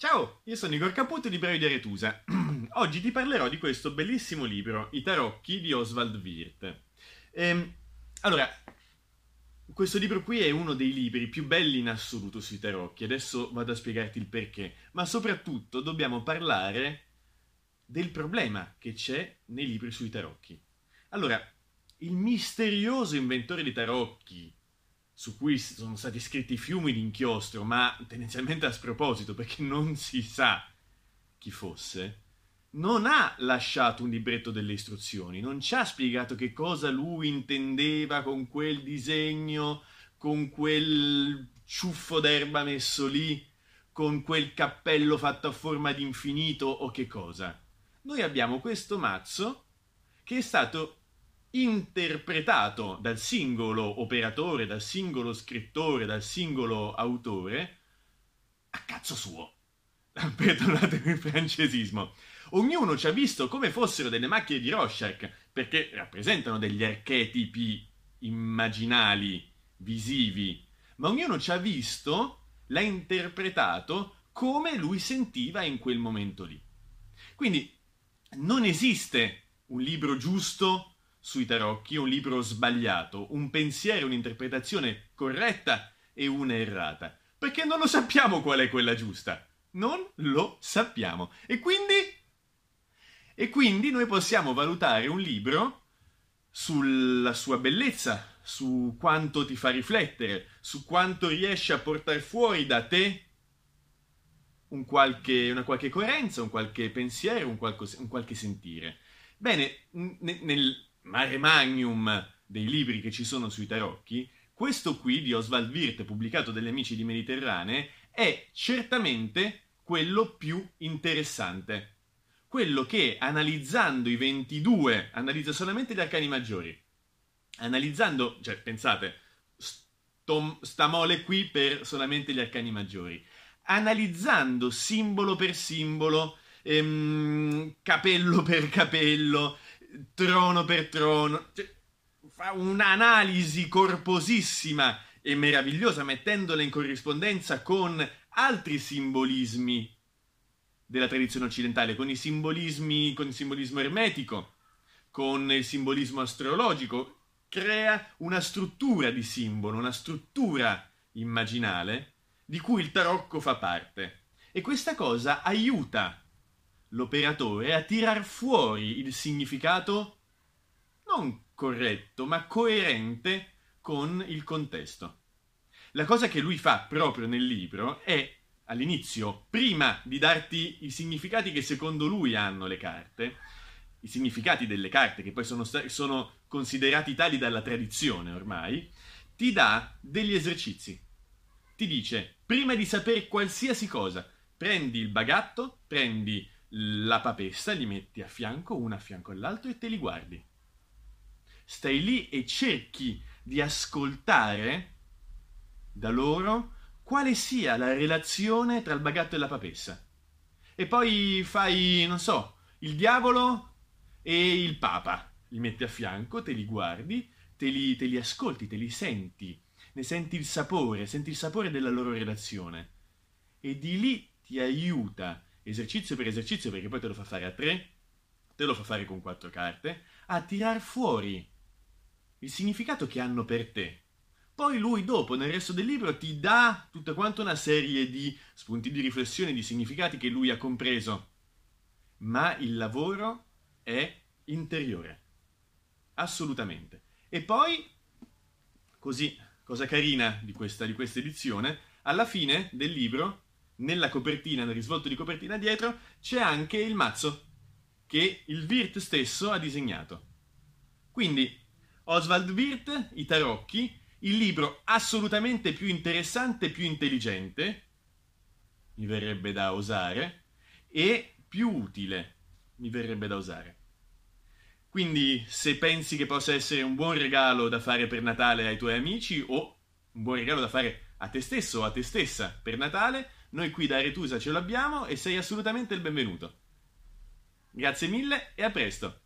Ciao, io sono Igor Caputo, libraio di Aretusa. Oggi ti parlerò di questo bellissimo libro, I tarocchi di Oswald Wirth. Ehm, allora, questo libro qui è uno dei libri più belli in assoluto sui tarocchi, adesso vado a spiegarti il perché, ma soprattutto dobbiamo parlare del problema che c'è nei libri sui tarocchi. Allora, il misterioso inventore di tarocchi, su cui sono stati scritti fiumi di inchiostro, ma tendenzialmente a sproposito, perché non si sa chi fosse, non ha lasciato un libretto delle istruzioni, non ci ha spiegato che cosa lui intendeva con quel disegno, con quel ciuffo d'erba messo lì, con quel cappello fatto a forma di infinito o che cosa. Noi abbiamo questo mazzo che è stato interpretato dal singolo operatore, dal singolo scrittore, dal singolo autore a cazzo suo. Perdonatemi il francesismo. Ognuno ci ha visto come fossero delle macchine di Rorschach, perché rappresentano degli archetipi immaginali, visivi, ma ognuno ci ha visto, l'ha interpretato come lui sentiva in quel momento lì. Quindi non esiste un libro giusto sui tarocchi, un libro sbagliato, un pensiero, un'interpretazione corretta e una errata. Perché non lo sappiamo qual è quella giusta. Non lo sappiamo. E quindi... E quindi noi possiamo valutare un libro sulla sua bellezza, su quanto ti fa riflettere, su quanto riesce a portare fuori da te un qualche, una qualche coerenza, un qualche pensiero, un, qualche, un qualche sentire. Bene, nel, mare magnum dei libri che ci sono sui tarocchi, questo qui di Oswald Wirth, pubblicato dagli Amici di Mediterranee, è certamente quello più interessante. Quello che, analizzando i 22, analizza solamente gli arcani maggiori. Analizzando, cioè, pensate, sto, sta mole qui per solamente gli arcani maggiori. Analizzando simbolo per simbolo, ehm, capello per capello, trono per trono. Cioè, fa un'analisi corposissima e meravigliosa, mettendola in corrispondenza con altri simbolismi della tradizione occidentale, con i simbolismi, con il simbolismo ermetico, con il simbolismo astrologico, crea una struttura di simbolo, una struttura immaginale di cui il tarocco fa parte. E questa cosa aiuta l'operatore a tirar fuori il significato non corretto, ma coerente con il contesto. La cosa che lui fa proprio nel libro è all'inizio, prima di darti i significati che secondo lui hanno le carte, i significati delle carte che poi sono, sono considerati tali dalla tradizione ormai, ti dà degli esercizi. Ti dice, prima di sapere qualsiasi cosa, prendi il bagatto, prendi la papessa, li metti a fianco, uno a fianco all'altro e te li guardi. Stai lì e cerchi di ascoltare da loro quale sia la relazione tra il bagatto e la papessa. E poi fai, non so, il diavolo e il papa. Li metti a fianco, te li guardi, te li, te li ascolti, te li senti, ne senti il sapore, senti il sapore della loro relazione. E di lì ti aiuta esercizio per esercizio, perché poi te lo fa fare a tre, te lo fa fare con quattro carte, a tirar fuori il significato che hanno per te. Poi lui dopo, nel resto del libro, ti dà tutta quanta una serie di spunti di riflessione, di significati che lui ha compreso. Ma il lavoro è interiore. Assolutamente. E poi, così, cosa carina di questa, di questa edizione, alla fine del libro nella copertina, nel risvolto di copertina dietro, c'è anche il mazzo che il Wirth stesso ha disegnato. Quindi, Oswald Wirth, I tarocchi, il libro assolutamente più interessante, più intelligente, mi verrebbe da osare, e più utile, mi verrebbe da osare. Quindi, se pensi che possa essere un buon regalo da fare per Natale ai tuoi amici o un buon regalo da fare a te stesso o a te stessa per Natale, noi qui da Aretusa ce l'abbiamo e sei assolutamente il benvenuto. Grazie mille e a presto!